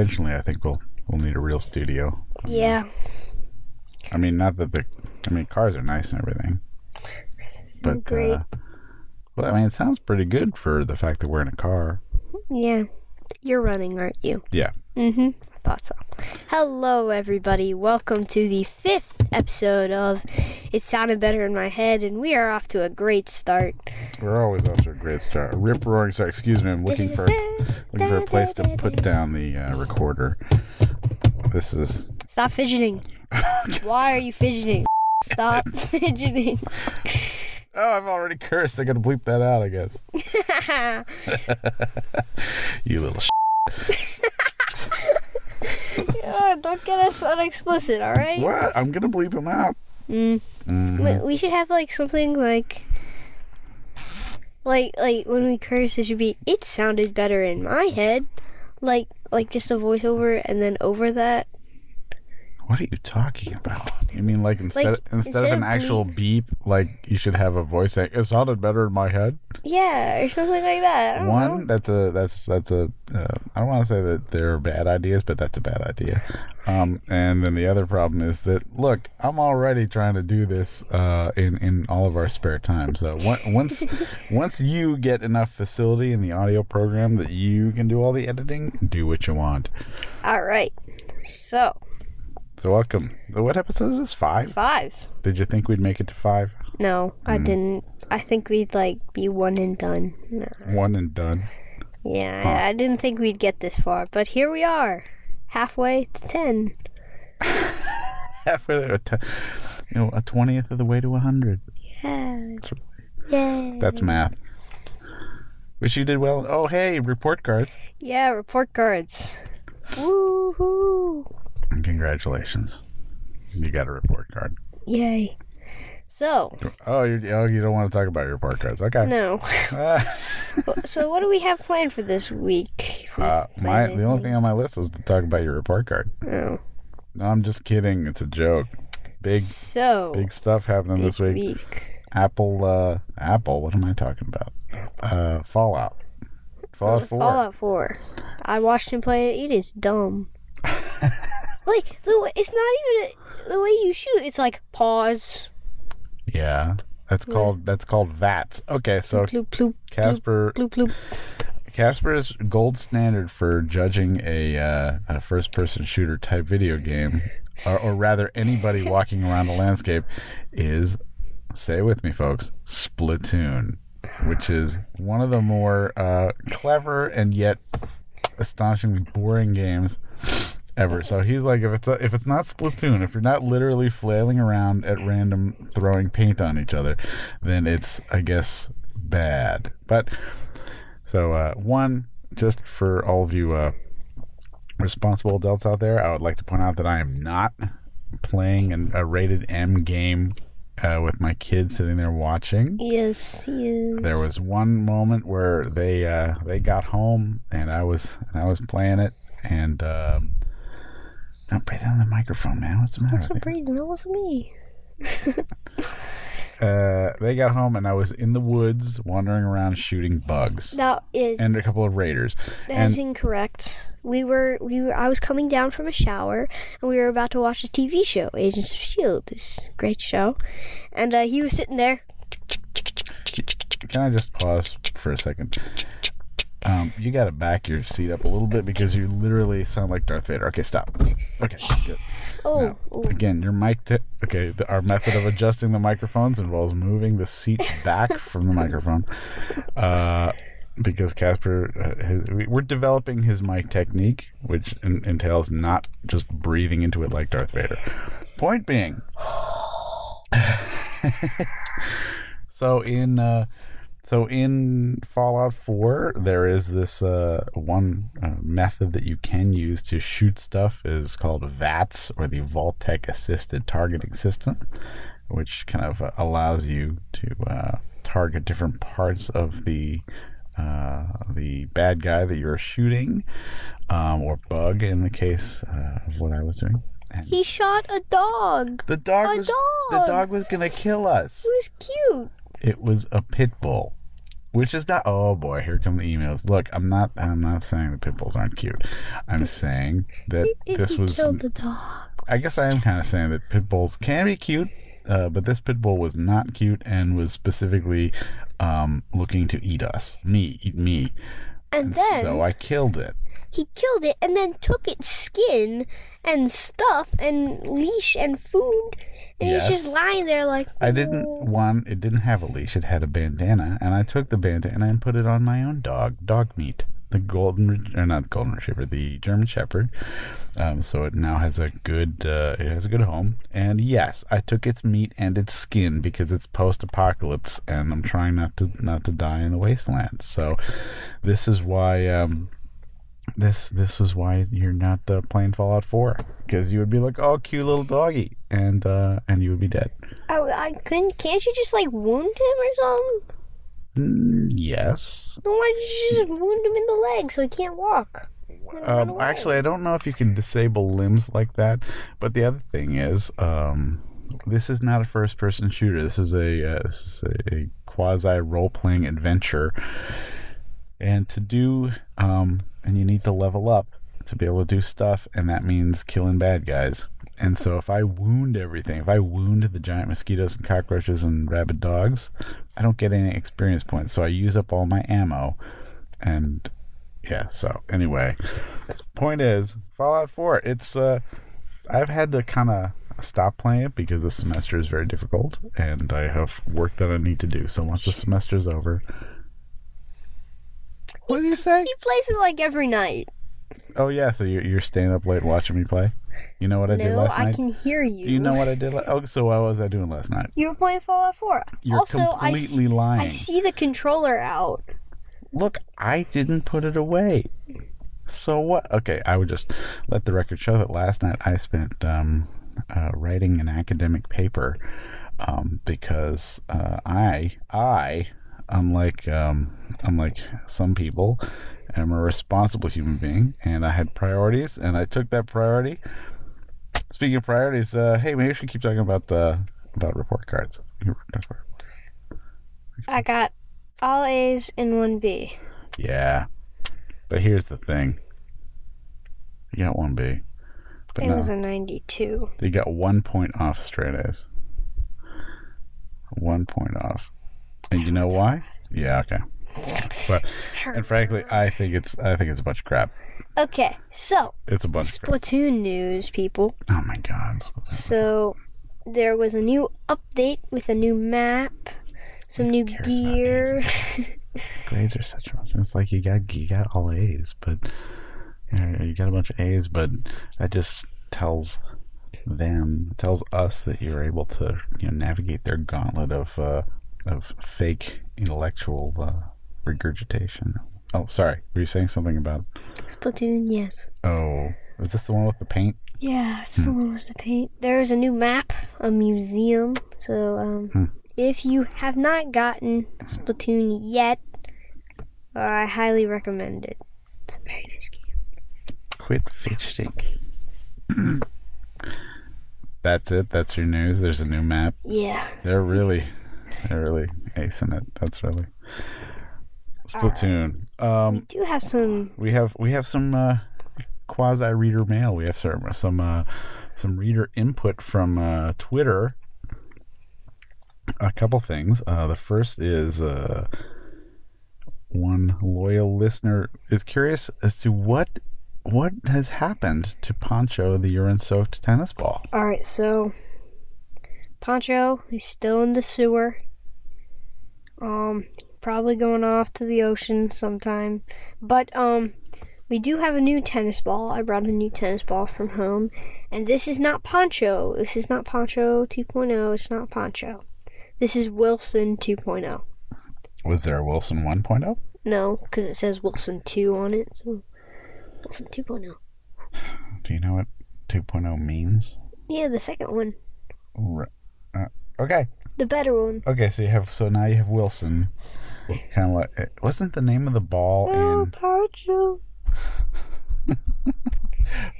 eventually, I think we'll we'll need a real studio. Yeah. I mean, not that the, I mean, cars are nice and everything, but Great. Uh, well, I mean, it sounds pretty good for the fact that we're in a car. Yeah. You're running, aren't you? Yeah. Mm-hmm. Thought so. Hello, everybody. Welcome to the fifth episode of It Sounded Better in My Head, and we are off to a great start. We're always off to a great start. Rip roaring start. Excuse me, I'm looking for looking for a place to put down the uh, recorder. This is Stop fidgeting. Why are you fidgeting? Stop fidgeting. oh, I've already cursed. I gotta bleep that out. I guess. you little. Sh- Yeah, don't get us unexplicit, all right? what? I'm gonna bleep him out. Mm. Mhm. We- We should have like something like, like, like when we curse, it should be. It sounded better in my head, like, like just a voiceover, and then over that, What are you talking about? You mean like instead Like, instead, of an actual beep, like you should have a voice saying it sounded better in my head. yeah, or something like that. One, know. that's a that's that's a uh, I don't want to say that they're bad ideas, but that's a bad idea. Um, and then the other problem is that look, I'm already trying to do this uh, in in all of our spare time. So on- once once you get enough facility in the audio program that you can do all the editing, do what you want. All right, so So welcome. What episode is this? Five? five. Did you think we'd make it to five? No, I Hmm. didn't. I think we'd like be one and done. No. One and done. Yeah, Huh. I, didn't think we'd get this far, but here we are, halfway to ten. Halfway to a t- you know, a twentieth of the way to a hundred. Yeah. Yay. That's math. Wish you did well. Oh, hey, report cards. Yeah, report cards. Woohoo! Congratulations. You got a report card. Yay. So, Oh, you oh, you don't want to talk about your report cards. Okay. no. So, what do we have planned for this week? Uh, my the only thing on my list was to talk about your report card. Oh. No, I'm just kidding. It's a joke. Big So, big stuff happening big this week. week. Apple uh Apple, what am I talking about? Uh Fallout. Fallout 4. Fallout 4. I watched him play it. It is dumb. like, the way, it's not even a, the way you shoot. It's like pause. Yeah. That's called that's called VATS. Okay, so Bloop, bloop, Casper bloop, bloop. Casper's gold standard for judging a, uh, a first person shooter type video game, or, or rather anybody walking around a landscape, is say it with me, folks Splatoon, which is one of the more uh, clever and yet astonishingly boring games ever. So he's like, if it's if it's not Splatoon, if you're not literally flailing around at random throwing paint on each other, then it's I guess bad. But so uh, one, just for all of you uh, responsible adults out there, I would like to point out that I am not playing an, a rated M game uh, with my kids sitting there watching. Yes, yes. There was one moment where they uh, they got home and I was and I was playing it and um, don't breathe on the microphone, man. What's the matter? That's with breathing. That wasn't me. Uh, they got home and I was in the woods wandering around shooting bugs That is and a couple of raiders. that is and incorrect. We were we were I was coming down from a shower and we were about to watch a TV show, Agents of Shield, this great show, and uh, he was sitting there. Can I just pause for a second? Um, you got to back your seat up a little bit because you literally sound like Darth Vader. Okay, stop. Okay, good. Oh, Now, oh, again, your mic. T- okay, the, our method of adjusting the microphones involves moving the seat back from the microphone. Uh, because Casper, uh, his, we- we're developing his mic technique, which en- entails not just breathing into it like Darth Vader. Point being, so in uh, so in Fallout 4, there is this uh, one uh, method that you can use to shoot stuff is called VATS or the Vault-Tec Assisted Targeting System, which kind of uh, allows you to uh, target different parts of the uh, the bad guy that you're shooting, um, or bug in the case uh, of what I was doing. And he shot a dog. the dog A was the dog! dog was gonna kill us. It was cute. It was a pit bull. Which is not. Oh boy, here come the emails. Look, I'm not. I'm not saying the pit bulls aren't cute. I'm saying that this was. the dog. I guess I am kind of saying that pit bulls can be cute, uh, but this pit bull was not cute and was specifically um, looking to eat us, me, eat me. And And then so I killed it. he killed it and then took its skin and stuff and leash and food. And Yes. he's just lying there like I didn't one. It didn't have a leash. It had a bandana, and I took the bandana and put it on my own dog, dog meat, the golden or not the golden retriever, the German Shepherd. Um, so it now has a good. Uh, it has a good home. And yes, I took its meat and its skin because it's post-apocalypse, and I'm trying not to not to die in the wasteland. So this is why. Um, this this is why you're not uh, playing Fallout 4 because you would be like, oh, cute little doggy, and uh, and you would be dead. I, I couldn't. Can't you just like wound him or something? Mm, yes. Then why did you just wound him in the leg so he can't walk? Um, actually, I don't know if you can disable limbs like that. But the other thing is, um, this is not a first-person shooter. This is a uh, this is a quasi role-playing adventure. And to do, um, and you need to level up to be able to do stuff, and that means killing bad guys. And so, if I wound everything, if I wound the giant mosquitoes and cockroaches and rabid dogs, I don't get any experience points. So I use up all my ammo, and yeah. So anyway, point is, Fallout 4. It's uh, I've had to kind of stop playing it because the semester is very difficult, and I have work that I need to do. So once the semester is over, what do you say? he plays it like every night. Oh yeah, so you're, you're staying up late watching me play. You know what I did last night? no, I can hear you. Do you know what I did? La- oh, so what was I doing last night? You were playing Fallout 4. You're also, I completely lying. I see the controller out. Look, I didn't put it away. So what? Okay, I would just let the record show that last night I spent um, uh, writing an academic paper um, because uh, I, I, unlike um, unlike some people, I'm a responsible human being, and I had priorities, and I took that priority. Speaking of priorities, uh, hey, maybe we should keep talking about the about report cards. I got all A's and one B. Yeah. But here's the thing. You got one B. But It no, was a 92. you got one point off straight A's. One point off. And you know why? Yeah, okay. But and frankly, I think it's I think it's a bunch of crap. Okay, so It's a bunch of crap. Splatoon news, people. Oh my god. So there was a new update with a new map, some new cares about gear. Grades are such a it's like you got you got all A's, but you, know, you got a bunch of A's, but that just tells them tells us that you're able to you know navigate their gauntlet of uh, of fake intellectual uh, regurgitation. Oh, sorry. Were you saying something about? Splatoon, yes. Oh, is this the one with the paint? Yeah, it's the one with the paint. There's a new map, a museum. So, um, Hmm. if you have not gotten Splatoon yet, I highly recommend it. It's a very nice game. Quit fidgeting. That's it. That's your news. There's a new map. Yeah. They're really, they're really acing it. That's really Splatoon. Um, Do have some. we have we have some uh, quasi reader mail. We have some some uh, some reader input from uh, Twitter. A couple things. Uh, the first is uh, one loyal listener is curious as to what what has happened to Poncho, the urine-soaked tennis ball. All right, so Poncho is still in the sewer. Um, probably going off to the ocean sometime. But um, we do have a new tennis ball. I brought a new tennis ball from home, and this is not Poncho. This is not Poncho 2.0. It's not Poncho. This is Wilson 2.0. Was there a Wilson oh? 1.0? No, because it says Wilson 2 on it. So Wilson oh. 2.0. Do you know what 2.0 means? Yeah, the second one, R- Uh, okay. The better one. Okay, so you have so now you have Wilson, kind of like wasn't the name of the ball Oh, in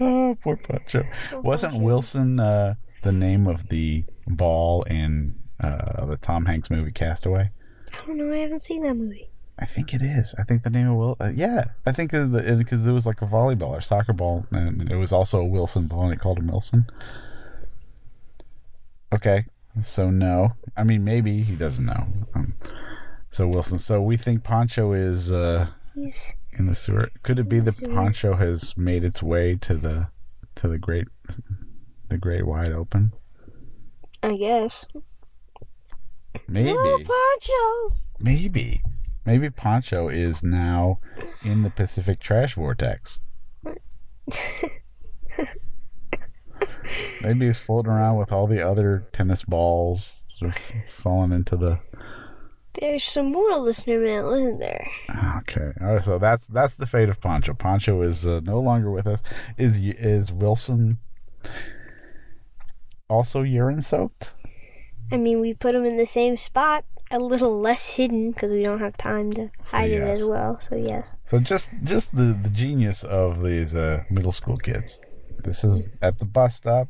oh poor Poncho. Wasn't Poncho. Wilson uh, the name of the ball in uh, the Tom Hanks movie Castaway? I don't know. I haven't seen that movie. I think it is. I think the name of Will. Uh, yeah, I think because it was like a volleyball or soccer ball, and it was also a Wilson ball, and they called him Wilson. Okay, so no. I mean, maybe he doesn't know. Um, so Wilson. So we think Poncho is uh, He's in the sewer. Could it be the that sewer. Poncho has made its way to the to the great the great wide open? I guess. Maybe. Oh, Poncho. Maybe. Maybe Poncho is now in the Pacific trash vortex. Maybe he's floating around with all the other tennis balls sort of falling into the. There's some more listener mail, isn't there? Okay, all right. So that's that's the fate of Poncho. Poncho is uh, no longer with us. Is is Wilson also urine soaked? I mean, we put him in the same spot, a little less hidden because we don't have time to hide it yes. as well. So yes, So just just the the genius of these uh, middle school kids. This is at the bus stop.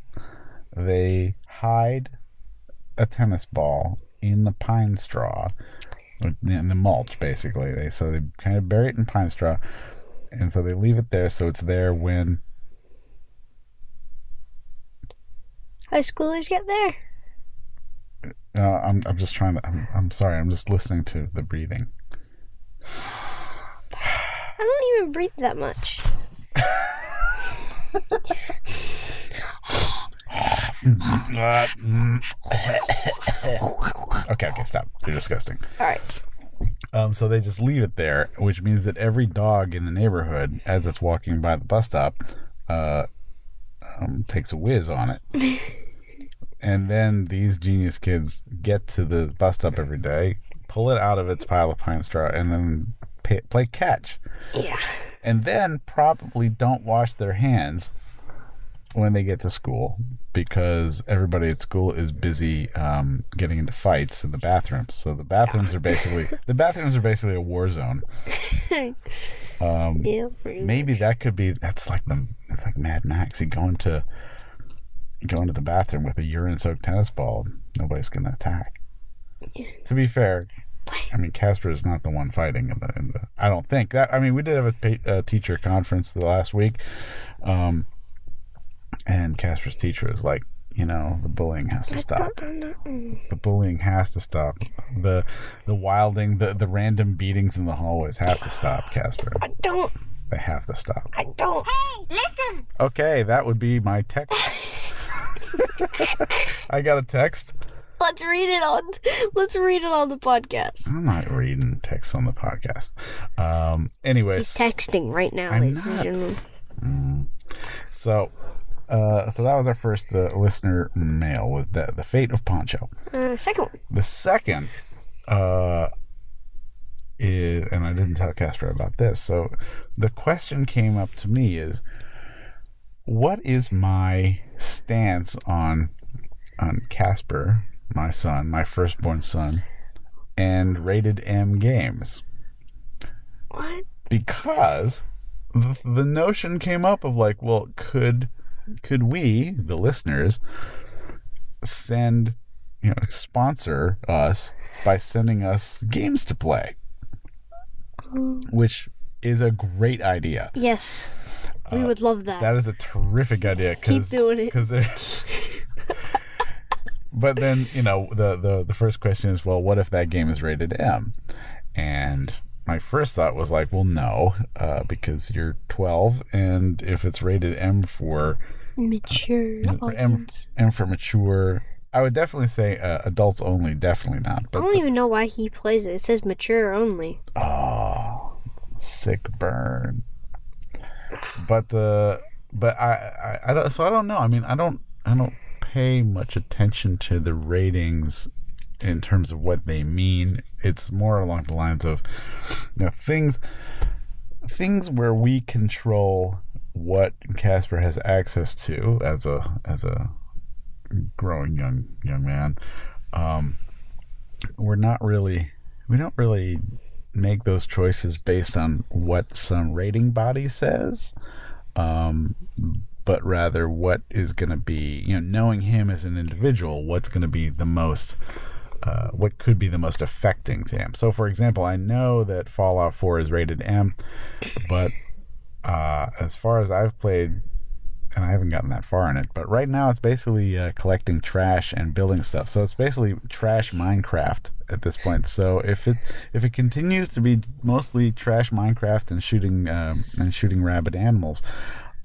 They hide a tennis ball in the pine straw, in the mulch, basically. They so they kind of bury it in pine straw, and so they leave it there so it's there when high schoolers get there. uh, I'm I'm just trying to. I'm, I'm sorry. I'm just listening to the breathing. I don't even breathe that much. okay, okay, stop. You're disgusting. All right. Um, so they just leave it there, which means that every dog in the neighborhood, as it's walking by the bus stop, uh, um, takes a whiz on it. and then these genius kids get to the bus stop every day, pull it out of its pile of pine straw, and then pay, play catch. Yeah. And then probably don't wash their hands when they get to school because everybody at school is busy um, getting into fights in the bathrooms. So the bathrooms are basically the bathrooms are basically a war zone. Um, Yeah. maybe that could be that's like the it's like Mad Max. You go into you go into the bathroom with a urine soaked tennis ball. Nobody's gonna attack. To be fair, I mean Casper is not the one fighting in the. In the I don't think that. I mean, we did have a pa- uh, teacher conference the last week, um, and Casper's teacher is like, you know, the bullying has to stop. The bullying has to stop. The the wilding, the the random beatings in the hallways have to stop, Casper. I don't. They have to stop. I don't. Hey, listen! Okay, that would be my text. I got a text. Let's read it on. Let's read it on the podcast. I'm not reading texts on the podcast. Um. Anyways, He's texting right now, I'm ladies and not. gentlemen. so, uh, so that was our first uh, listener mail. Was the the fate of Poncho. Uh, second one. The second, uh, is, and I didn't tell Casper about this. So, the question came up to me is, what is my stance on on Casper, my son, my firstborn son, and rated M games? What? because the, the notion came up of like, well, could could we, the listeners, send you know sponsor us by sending us games to play, mm. which is a great idea. Yes. We uh, would love that. That is a terrific idea. Keep doing it. Cause there- but then you know the, the the first question is, well, what if that game is rated M? And my first thought was like, well, no, uh, because you're 12, and if it's rated M for Mature. M, audience. M for mature, I would definitely say uh, adults only. Definitely not. I don't even know why he plays it. It says mature only. Oh, sick burn. But uh, but I, I I don't. So I don't know. I mean, I don't I don't pay much attention to the ratings in terms of what they mean. It's more along the lines of you know things things where we control what Casper has access to as a as a growing young young man. Um, we're not really we don't really make those choices based on what some rating body says um, but rather what is going to be you know knowing him as an individual what's going to be the most uh, what could be the most affecting to him. So, for example, I know that Fallout 4 is rated M, but uh, as far as I've played, and I haven't gotten that far in it, but right now it's basically uh, collecting trash and building stuff. So it's basically trash Minecraft at this point. So if it if it continues to be mostly trash Minecraft and shooting um, and shooting rabid animals,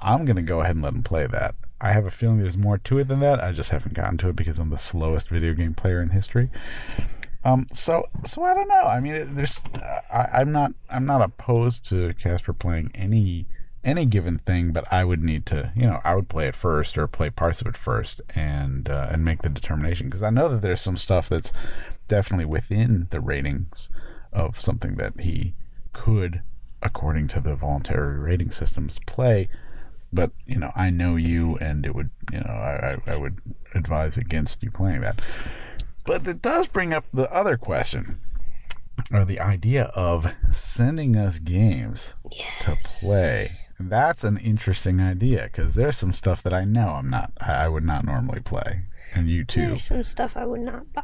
I'm gonna go ahead and let him play that. I have a feeling there's more to it than that. I just haven't gotten to it because I'm the slowest video game player in history. Um, so so I don't know. I mean, there's I, I'm not I'm not opposed to Casper playing any any given thing, but I would need to you know I would play it first or play parts of it first and uh, and make the determination because I know that there's some stuff that's definitely within the ratings of something that he could, according to the voluntary rating systems, play but you know I know you, and it would you know I, I, would advise against you playing that. But it does bring up the other question, or the idea of sending us games to play. That's an interesting idea because there's some stuff that I know I'm not I I would not normally play, and you too, There's some stuff I would not buy.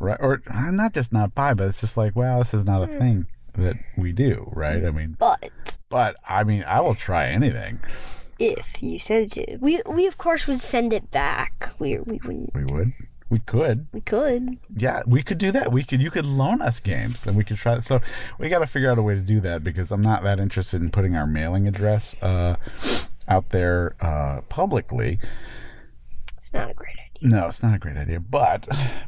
right? Or uh, not just not buy, but it's just like, well, this is not a thing that we do, right? I mean, But but I mean, I will try anything. If you sent it to we we of course would send it back. We we wouldn't We would, we could. we could. Yeah, we could do that. We could you could loan us games and we could try so we got to figure out a way to do that because I'm not that interested in putting our mailing address uh, out there uh, publicly. It's not a great idea. No, it's not a great idea. But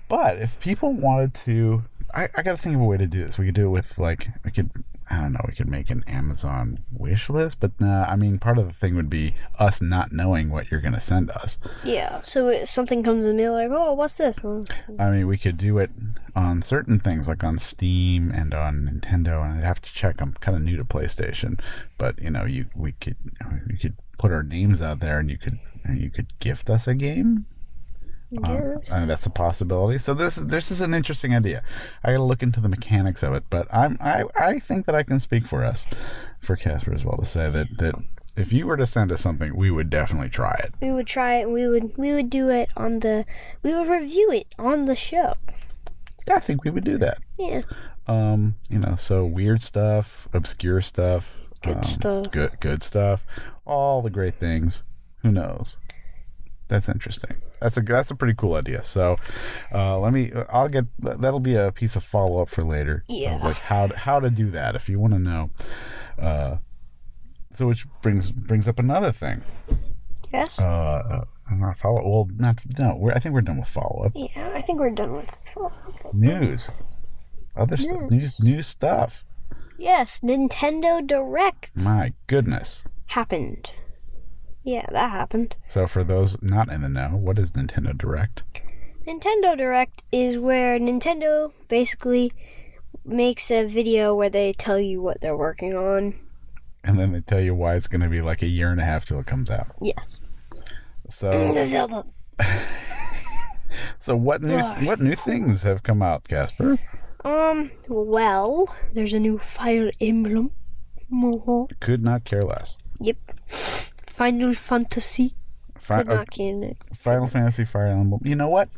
but if people wanted to I, I gotta think of a way to do this. We could do it with like we could I don't know, we could make an Amazon wish list, but nah, I mean part of the thing would be us not knowing what you're gonna send us. Yeah. So if something comes in the mail like, oh, what's this? Oh, I mean, we could do it on certain things, like on Steam and on Nintendo, and I'd have to check. I'm kind of new to PlayStation, but you know, you we could you could put our names out there, and you could and you could gift us a game. Yes. uh, that's a possibility. So this this is an interesting idea. I got to look into the mechanics of it, but I'm I I think that I can speak for us, for Casper as well, to say that that if you were to send us something, we would definitely try it. we would try it. and We would we would do it on the we would review it on the show. I think we would do that. Yeah. Um, you know, so weird stuff, obscure stuff, Good um, stuff. good good stuff, all the great things. Who knows? That's interesting. That's a that's a pretty cool idea. So, uh, let me. I'll get that'll be a piece of follow up for later. Yeah. like how to, how to do that if you want to know. Uh, so which brings brings up another thing. Yes. Uh, uh, not follow. Well, not no. We're, I think we're done with follow up. yeah. I think we're done with. News. Other stuff. News. New stuff. Yes. Nintendo Direct My goodness. happened. Yeah, that happened. So, for those not in the know, what is Nintendo Direct? Nintendo Direct is where Nintendo basically makes a video where they tell you what they're working on. And then they tell you why it's going to be like a year and a half till it comes out. Yes. So, The Zelda. so what new what new things have come out, Casper? Um, well, there's a new Fire Emblem. Could not care less. Yep. Final Fantasy. Fi- uh. Final Fantasy Fire Emblem. You know what?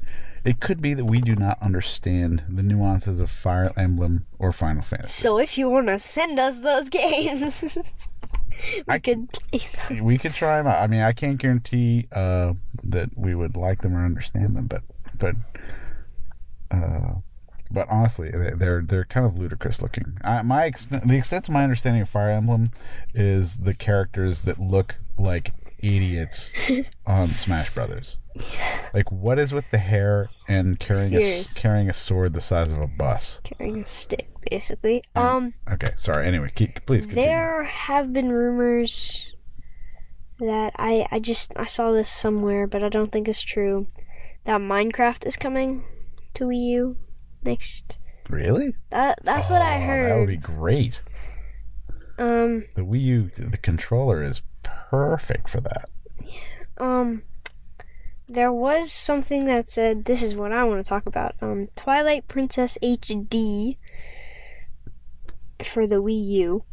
It could be that we do not understand the nuances of Fire Emblem or Final Fantasy. So if you want to send us those games, we I- could play them. we could try them out. I mean, I can't guarantee uh, that we would like them or understand them, but but uh, but honestly, they- they're they're kind of ludicrous looking. I, my ex- the extent to my understanding of Fire Emblem is the characters that look like idiots on Smash Brothers. Like, what is with the hair and carrying a carrying a sword the size of a bus? Carrying a stick, basically. Um, Okay, sorry. Anyway, keep, please continue. there have been rumors that I I just I saw this somewhere, but I don't think it's true. That Minecraft is coming to Wii U next. Really? That that's what I Oh, heard. That would be great. Um, The Wii U, the controller is perfect for that. um, there was something that said this is what I want to talk about. Um, Twilight Princess HD for the Wii U.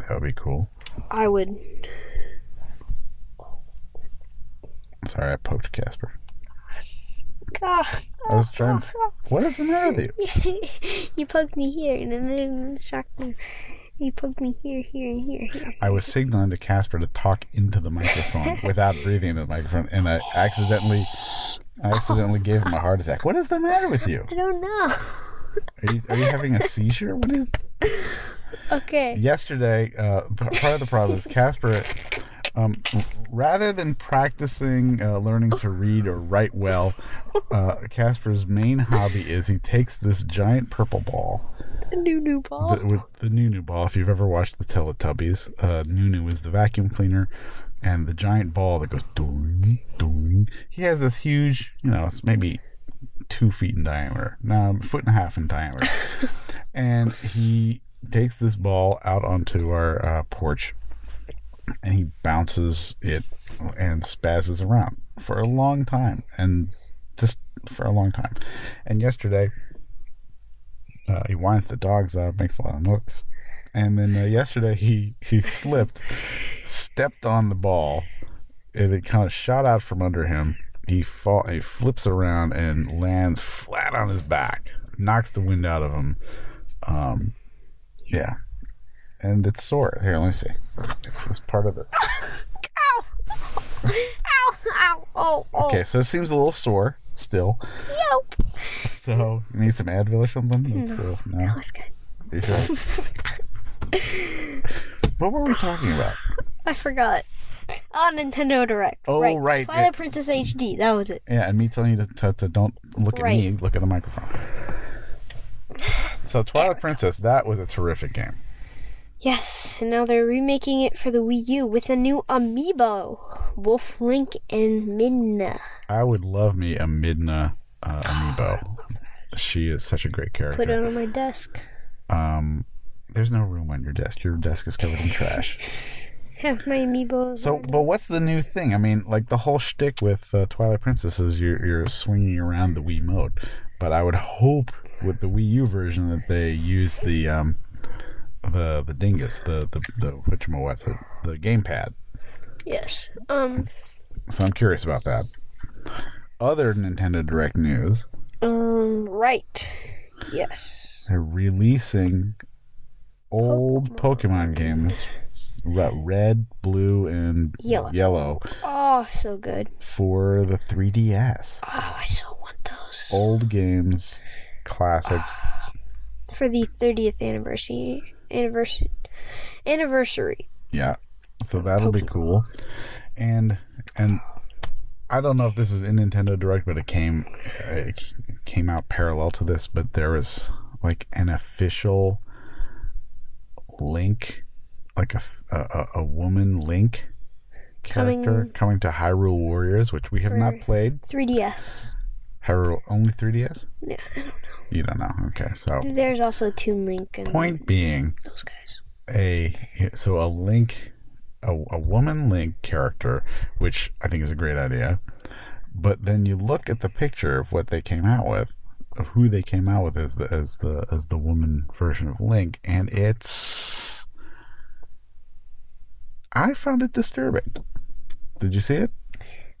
That would be cool. I would. Sorry, I poked Casper. I was trying to. What is the matter with you? you poked me here, and then it shocked me. You poked me here, here, and here, here. I was signaling to Casper to talk into the microphone without breathing into the microphone, and I accidentally, I accidentally gave him a heart attack. What is the matter with you? I don't know. Are you, are you having a seizure? What is? Okay. Yesterday, uh, part of the problem is Casper, um, rather than practicing uh, learning to read or write well, uh, Casper's main hobby is he takes this giant purple ball The new new ball. the, with the Noo-Noo ball. If you've ever watched the Teletubbies, uh, Noo-Noo is the vacuum cleaner, and the giant ball that goes doing, doing. He has this huge, you know, it's maybe two feet in diameter, no, a foot and a half in diameter, and he takes this ball out onto our uh, porch, and he bounces it and spazzes around for a long time, and just for a long time. And yesterday, uh, he winds the dogs up, makes a lot of noise. And then uh, yesterday he he slipped, stepped on the ball, and it kind of shot out from under him. He fall, he flips around and lands flat on his back, knocks the wind out of him. Um, yeah, and it's sore. Here, let me see. It's, it's part of the. Ow! Ow! Ow! Oh! Oh! Okay, so it seems a little sore still. Yep. So you need some Advil or something? It's, uh, no, That was good. Are you sure? what were we talking about? I forgot. Oh, Nintendo Direct. Oh, right. right, Twilight yeah. Princess HD. That was it. Yeah, and me telling you to, to, to don't look at me, look at the microphone. So Twilight Princess, that was a terrific game. Yes, and now they're remaking it for the Wii U with a new amiibo, Wolf Link and Midna. I would love me a Midna uh, amiibo. She is such a great character. Put it on my desk. Um, there's no room on your desk. Your desk is covered in trash. Have my amiibos. So, but what's the new thing? I mean, like the whole shtick with uh, Twilight Princess is you're you're swinging around the Wiimote, but I would hope with the Wii U version that they use the um the the dingus the the the what's it the gamepad. yes. Um. So I'm curious about that. Other Nintendo Direct news: Um. Right. Yes. they're releasing old Pokemon games, re- red, blue, and Yellow. yellow Oh, so good. for the 3DS. Oh, I so want those old games, classics. for the 30th anniversary. Anniversary. Anniversary. Yeah. So that'll be cool. And and I don't know if this is in Nintendo Direct, but it came it came out parallel to this. But there was like an official Link, like a a, a woman Link character Coming- coming, to Hyrule Warriors, which we have not played. 3DS. Hyrule only 3DS. Yeah, I don't know. You don't know. Okay, so There's also Toon Link and point being, those guys. a so a link a, a woman link character which i think is a great idea but then you look at the picture of what they came out with of who they came out with as the as the as the woman version of link and it's i found it disturbing did you see it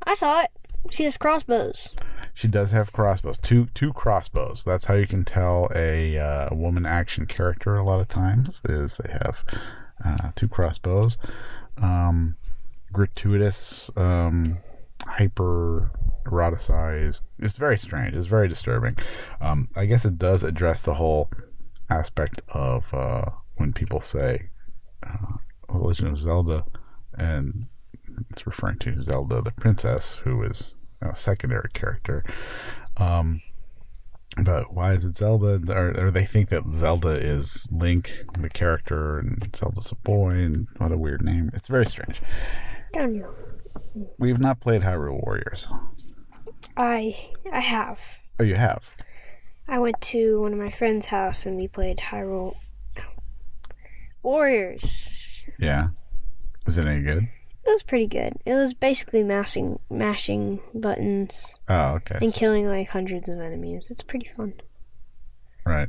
I saw it. She has crossbows. she does have crossbows. Two two crossbows. That's how you can tell a uh, woman action character a lot of times is they have uh, two crossbows. Um, gratuitous um, hyper eroticized. It's very strange. It's very disturbing. Um, i guess it does address the whole aspect of uh, when people say uh, legend of zelda and it's referring to zelda the princess who is a secondary character um, but why is it Zelda? Or, or they think that Zelda is Link, the character, and Zelda's a boy, and what a weird name. It's very strange. You. We've not played Hyrule Warriors. I I have. Oh, you have? I went to one of my friend's house and we played Hyrule Warriors. Yeah. Is it any good? It was pretty good. It was basically mashing mashing buttons Oh, okay. and killing like hundreds of enemies. It's pretty fun. Right.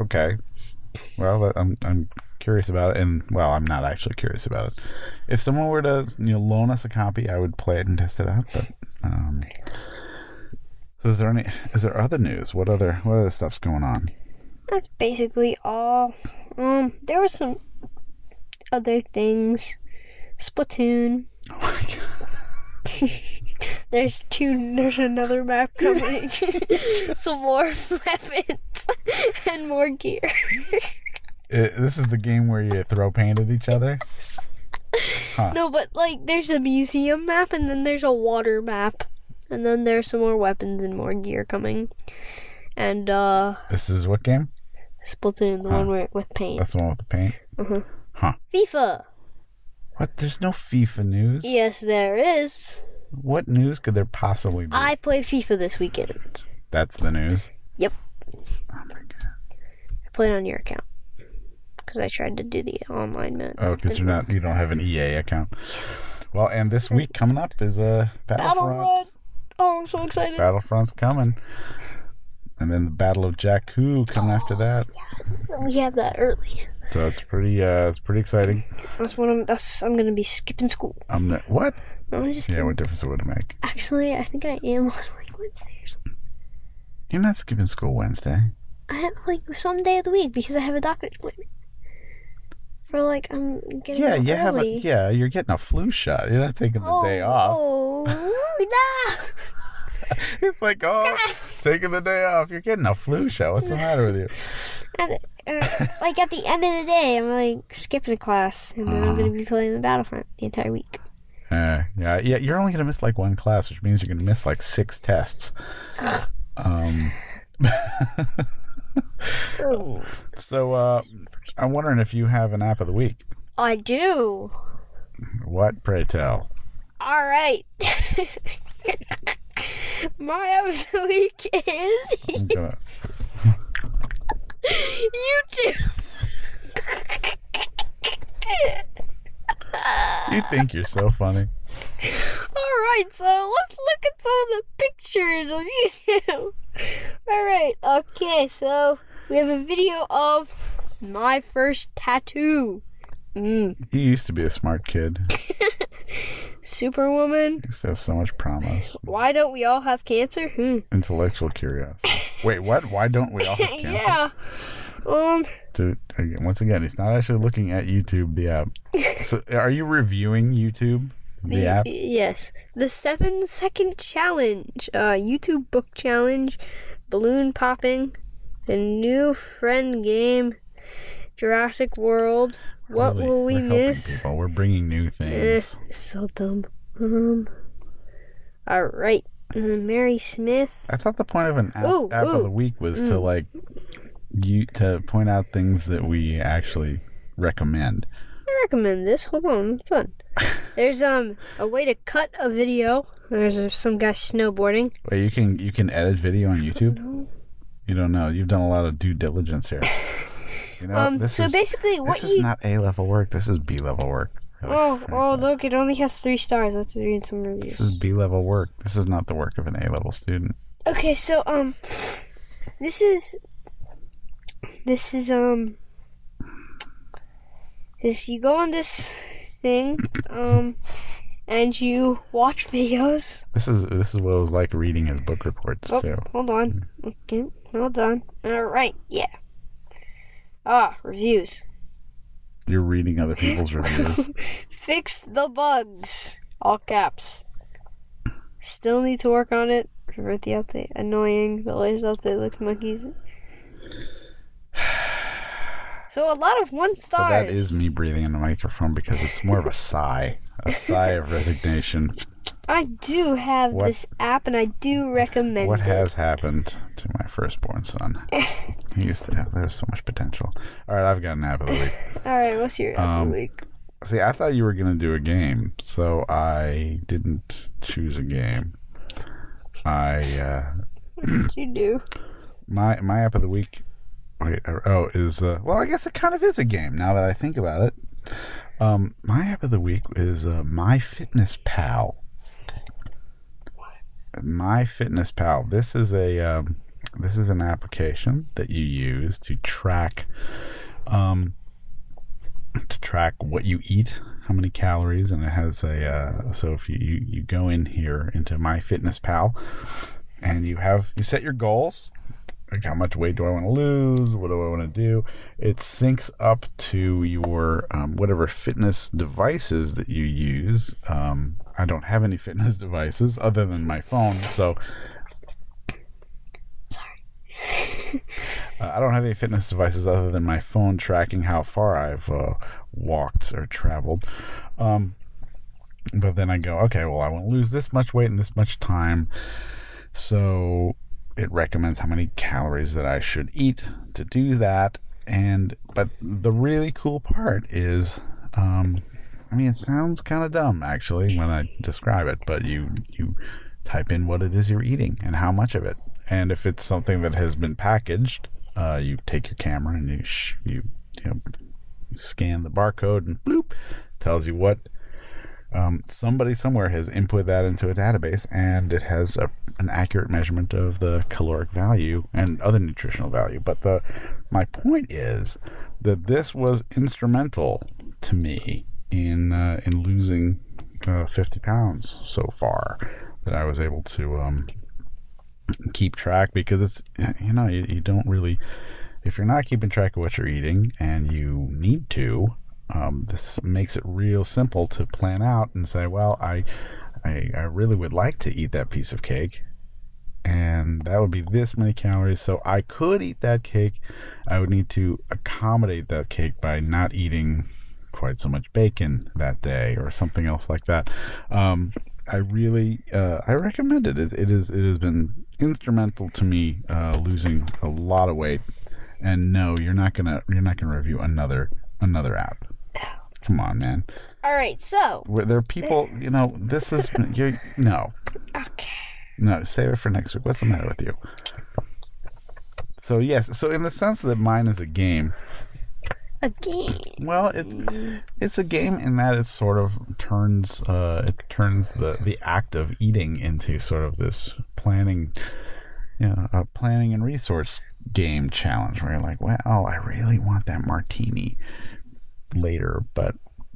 Okay. Well, I'm I'm curious about it, and well, I'm not actually curious about it. If someone were to you know loan us a copy, I would play it and test it out. But um, So is there any? Is there other news? What other? What other stuff's going on? That's basically all. Um, there was some other things. Splatoon. Oh my god! There's two. There's another map coming. some more weapons and more gear. Uh, this is the game where you throw paint at each other. No, but like there's a museum map and then there's a water map. And then there's some more weapons and more gear coming. And uh This is what game? Splatoon, the one where, with paint. That's the one with the paint. Uh-huh. Huh. FIFA. What? There's no FIFA news. Yes, there is. What news could there possibly be? I played FIFA this weekend. That's the news. Yep. Oh my god. I played on your account. Because I tried to do the online mode. Oh, because you're not. You don't have an EA account. Well, and this week coming up is a Battlefront. Battlefront. Oh, I'm so excited. Battlefront's coming. And then the Battle of Jakku coming after oh, that. Yes, we have that early. So it's pretty uh it's pretty exciting. That's what I'm. That's I'm gonna be skipping school. I'm not, what? No, I'm just Yeah, what difference would it make? Actually, I think I am on like Wednesday or something. You're not skipping school Wednesday. I have like some day of the week because I have a doctor's appointment. For like I'm getting Yeah, you have a yeah, you're getting a flu shot. You're not taking the day off. Oh, no. It's like, oh, taking the day off. You're getting a flu shot. What's the matter with you? And, uh, like at the end of the day, I'm like skipping a class, and then I'm Uh-huh. gonna be playing the Battlefront the entire week. Uh, yeah, yeah. You're only gonna miss like one class, which means you're gonna miss like six tests. Um. so, uh, I'm wondering if you have an app of the week. I do. What, pray tell? All right. My of the week is I'm. YouTube. You think you're so funny? All right, so let's look at some of the pictures of YouTube. All right, okay, so we have a video of my first tattoo. Mm. You used to be a smart kid. Superwoman. To have so much promise, Why don't we all have cancer? Hmm. intellectual curiosity. Wait, what? Why don't we all have cancer? yeah. Um. To, again, once again, he's not actually looking at YouTube, the app. So, are you reviewing YouTube, the app? Yes. The seven second challenge. Uh, YouTube book challenge. Balloon popping. A new friend game. Jurassic World. What Really, will we miss? People. We're bringing new Eh, things. so dumb. Um. All right. Mary Smith. I thought the point of an app, Ooh, app of ooh. Mm. the week was to like you to point out things that we actually recommend. I recommend this. Hold on, it's fun. There's um a way to cut a video. There's uh, some guy snowboarding. Wait, you can you can edit video on YouTube? You don't know. You've done a lot of due diligence here. You know, Um. this So is basically, what this is not A level work. This is B level work. Really. Oh, oh, look, it only has three stars. Let's read some reviews. This is B level work. This is not the work of an A level student. Okay, so, um, this is, this is, um, this, you go on this thing, um, and you watch videos. This is this is what it was like reading his book reports Oh, too. hold on. Okay, hold on. Alright, yeah. Ah, reviews. You're reading other people's reviews. Fix the bugs. All caps. Still need to work on it. Revert the update. Annoying. The latest update looks monkeys. So a lot of one So that is me breathing in the microphone because it's more of a sigh, a sigh of resignation. I do have What- this app and I do recommend it. What it. has happened to my firstborn son? He used to have. There was so much potential. All right, I've got an app of the week. Alright, what's your app of Um, the week? See, I thought you were gonna do a game, so I didn't choose a game. I uh, What did you do? my my app of the week. Wait, oh, is uh, well, I guess it kind of is a game now that I think about it. Um, my app of the week is uh, My Fitness Pal. My Fitness Pal. This is a um, this is an application that you use to track um, to track what you eat, how many calories, and it has a uh, so if you, you you go in here into My Fitness Pal, and you have you set your goals. Like how much weight do I want to lose? What do I want to do? It syncs up to your um, whatever fitness devices that you use. Um, I don't have any fitness devices other than my phone, so Uh, I don't have any fitness devices other than my phone tracking how far I've uh, walked or traveled. Um, but then I go, okay, well, I want to lose this much weight in this much time. So it recommends how many calories that I should eat to do that. And, but the really cool part is, um, I mean, it sounds kind of dumb actually when I describe it, but you, you type in what it is you're eating and how much of it. And if it's something that has been packaged, uh, you take your camera and you sh- you you know scan the barcode and bloop tells you what um, somebody somewhere has input that into a database and it has a, an accurate measurement of the caloric value and other nutritional value. But the my point is that this was instrumental to me in uh, in losing uh, 50 pounds so far that I was able to um, keep track because it's you know you, you don't really if you're not keeping track of what you're eating and you need to um, this makes it real simple to plan out and say well I, I i really would like to eat that piece of cake and that would be this many calories so i could eat that cake i would need to accommodate that cake by not eating quite so much bacon that day or something else like that um, I really uh, I recommend it. It is it has been instrumental to me uh, losing a lot of weight. And no, you're not gonna you're not gonna review another another app. Come on, man. All right, so Where there are people, you know, this is you no okay. no save it for next week. What's the matter with you? So yes, so in the sense that mine is a game, A game. Well, it it's a game in that it sort of turns uh, it turns the the act of eating into sort of this planning, you know, a planning and resource game challenge where you're like, well, I really want that martini later, but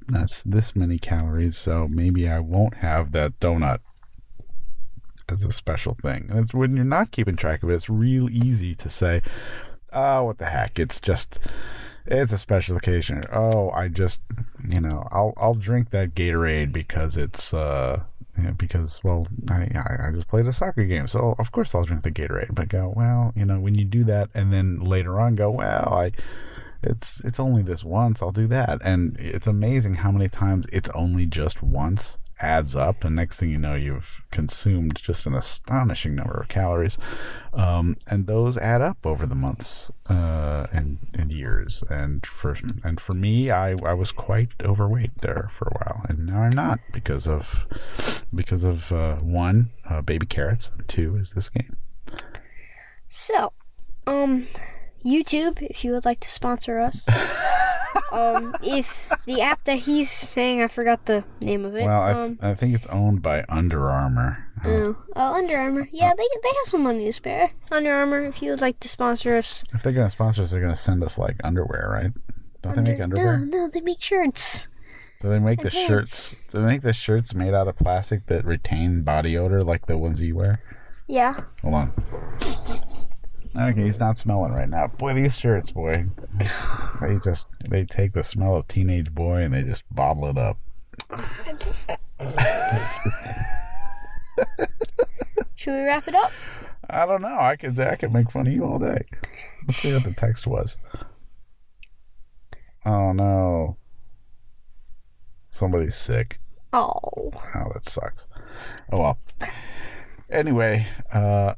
that's this many calories, so maybe I won't have that donut as a special thing. And it's when you're not keeping track of it, it's real easy to say, oh, what the heck, it's just it's a special occasion. Oh, I just, you know, I'll I'll drink that Gatorade because it's uh because well, I I just played a soccer game, so of course I'll drink the Gatorade. But go well, you know, when you do that, and then later on go well, I it's it's only this once. I'll do that, and it's amazing how many times it's only just once adds up, and next thing you know, you've consumed just an astonishing number of calories, um, and those add up over the months uh, and and years. And for and for me, I I was quite overweight there for a while, and now I'm not because of because of uh, one uh, baby carrots, two is this game. So, um, YouTube, if you would like to sponsor us. um, if the app that he's saying, I forgot the name of it. Well, I, um, I think it's owned by Under Armour. Uh, oh, oh, Under Armour. Yeah, they they have some money to spare. Under Armour, if you would like to sponsor us. If they're gonna sponsor us, they're gonna send us like underwear, right? Don't they make underwear? No, no, they make shirts. Do they make the and shirts? Do they make the shirts made out of plastic that retain body odor like the ones you wear? Yeah. Hold on. Okay, he's not smelling right now. Boy, these shirts, boy. They just they take the smell of teenage boy and they just bottle it up. Should we wrap it up? I don't know. I could I could make fun of you all day. Let's see what the text was. Oh no. Somebody's sick. Oh. Oh, that sucks. Oh well. Anyway, uh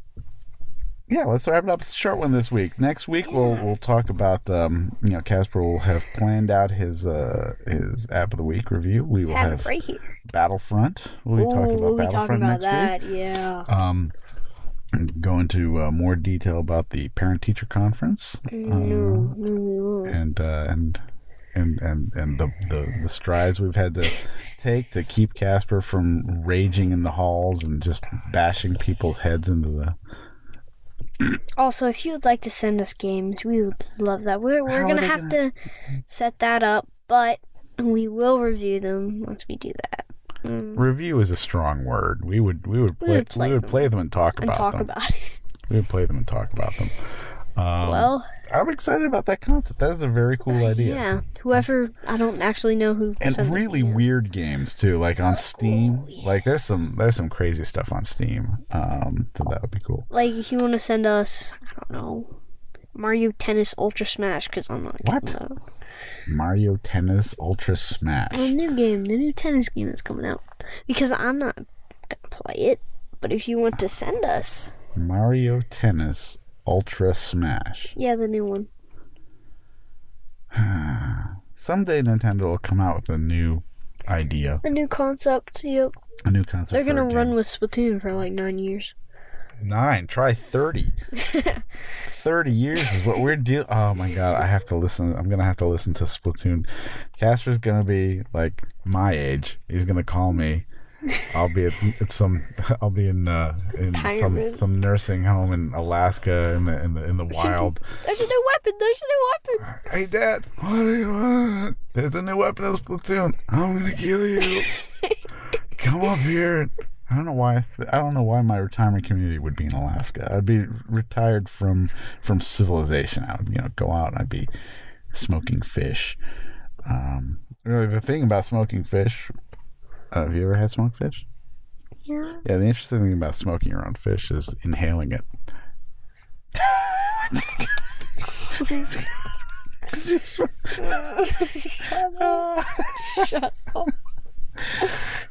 yeah, let's wrap it up. It's a short one this week. Next week we'll we'll talk about um you know Casper will have planned out his uh his app of the week review. We will Have have right here. Battlefront. We'll be talking about we'll be Battlefront talking about next week. that. Yeah. Um go into uh, more detail about the parent teacher conference. no, no, we won't. and uh, and and and and the, the the strides we've had to take to keep Casper from raging in the halls and just bashing people's heads into the. Also, if you would like to send us games, we would love that. We're we're How gonna have gonna- to set that up, but we will review them once we do that. Mm. Review is a strong word. We would we would We would play we would them. play them and talk and about talk them. about it. we would play them and talk about them. Um, well, I'm excited about that concept. That is a very cool idea. yeah. Whoever I don't actually know who and sent really email. weird games too like on steam Oh, yeah. like there's some there's some crazy stuff on steam um so that would be cool Like if you want to send us, I don't know, Mario Tennis Ultra Smash, because I'm not What? that. mario tennis ultra smash The new game, the new tennis game that's coming out. Because I'm not gonna play it. But if you want to send us, mario tennis ultra smash yeah, the new one. someday nintendo will come out with a new idea A new concept. Yep. a new concept They're gonna run with Splatoon for like nine years. nine try 30 30 years is what we're deal oh my god i have to listen i'm gonna have to listen to splatoon casper's gonna be like my age he's gonna call me i'll be at, at some i'll be in uh in some some nursing home in alaska in the in the in the wild There's a new weapon. There's a new weapon. hey dad what do you want there's a new weapon in the Splatoon. i'm gonna kill you come up here I don't know why. I, th- I don't know why my retirement community would be in Alaska. I'd be retired from from civilization. I would, you know, go out and I'd be smoking fish. Um, really, the thing about smoking fish. Uh, have you ever had smoked fish? Yeah. Yeah, the interesting thing about smoking your own fish is inhaling it. Shut up.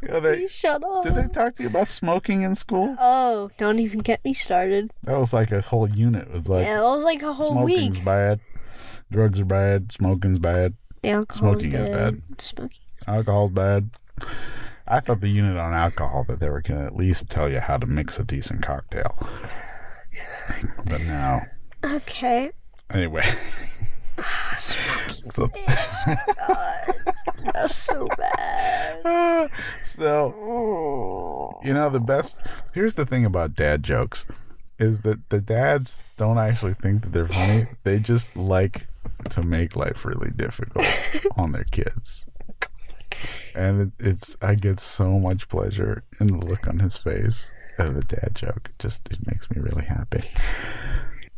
You know, they, Shut up. did they talk to you about smoking in school? Oh, don't even get me started. That was like a whole unit. Was like Yeah, that was like a whole smoking's week. bad, drugs are bad, smoking's bad, The alcohol Smoking is bad. Smoking. alcohol's bad. I thought the unit on alcohol that they were going to at least tell you how to mix a decent cocktail. But no. Okay. Anyway, Smoking so, God, that's so bad. so Oh. you know the best. Here's the thing about dad jokes, is that the dads don't actually think that they're funny. They just like to make life really difficult on their kids. And it, it's I get so much pleasure in the look on his face of the dad joke. It just it makes me really happy.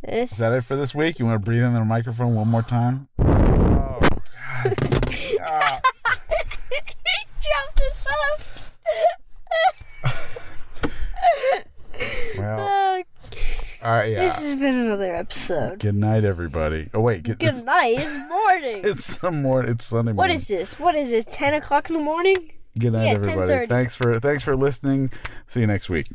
This Is that it for this week? You want to breathe in the microphone one more time? Oh, God. Ah. Drop this Well, Uh, all right, yeah. This has been another episode. Good night, everybody. Oh wait, Good this. night. It's morning. It's some more. It's Sunday morning. What is this? What is this? Ten o'clock in the morning? Good night, yeah, everybody. 10:30. Thanks for thanks for listening. See you next week.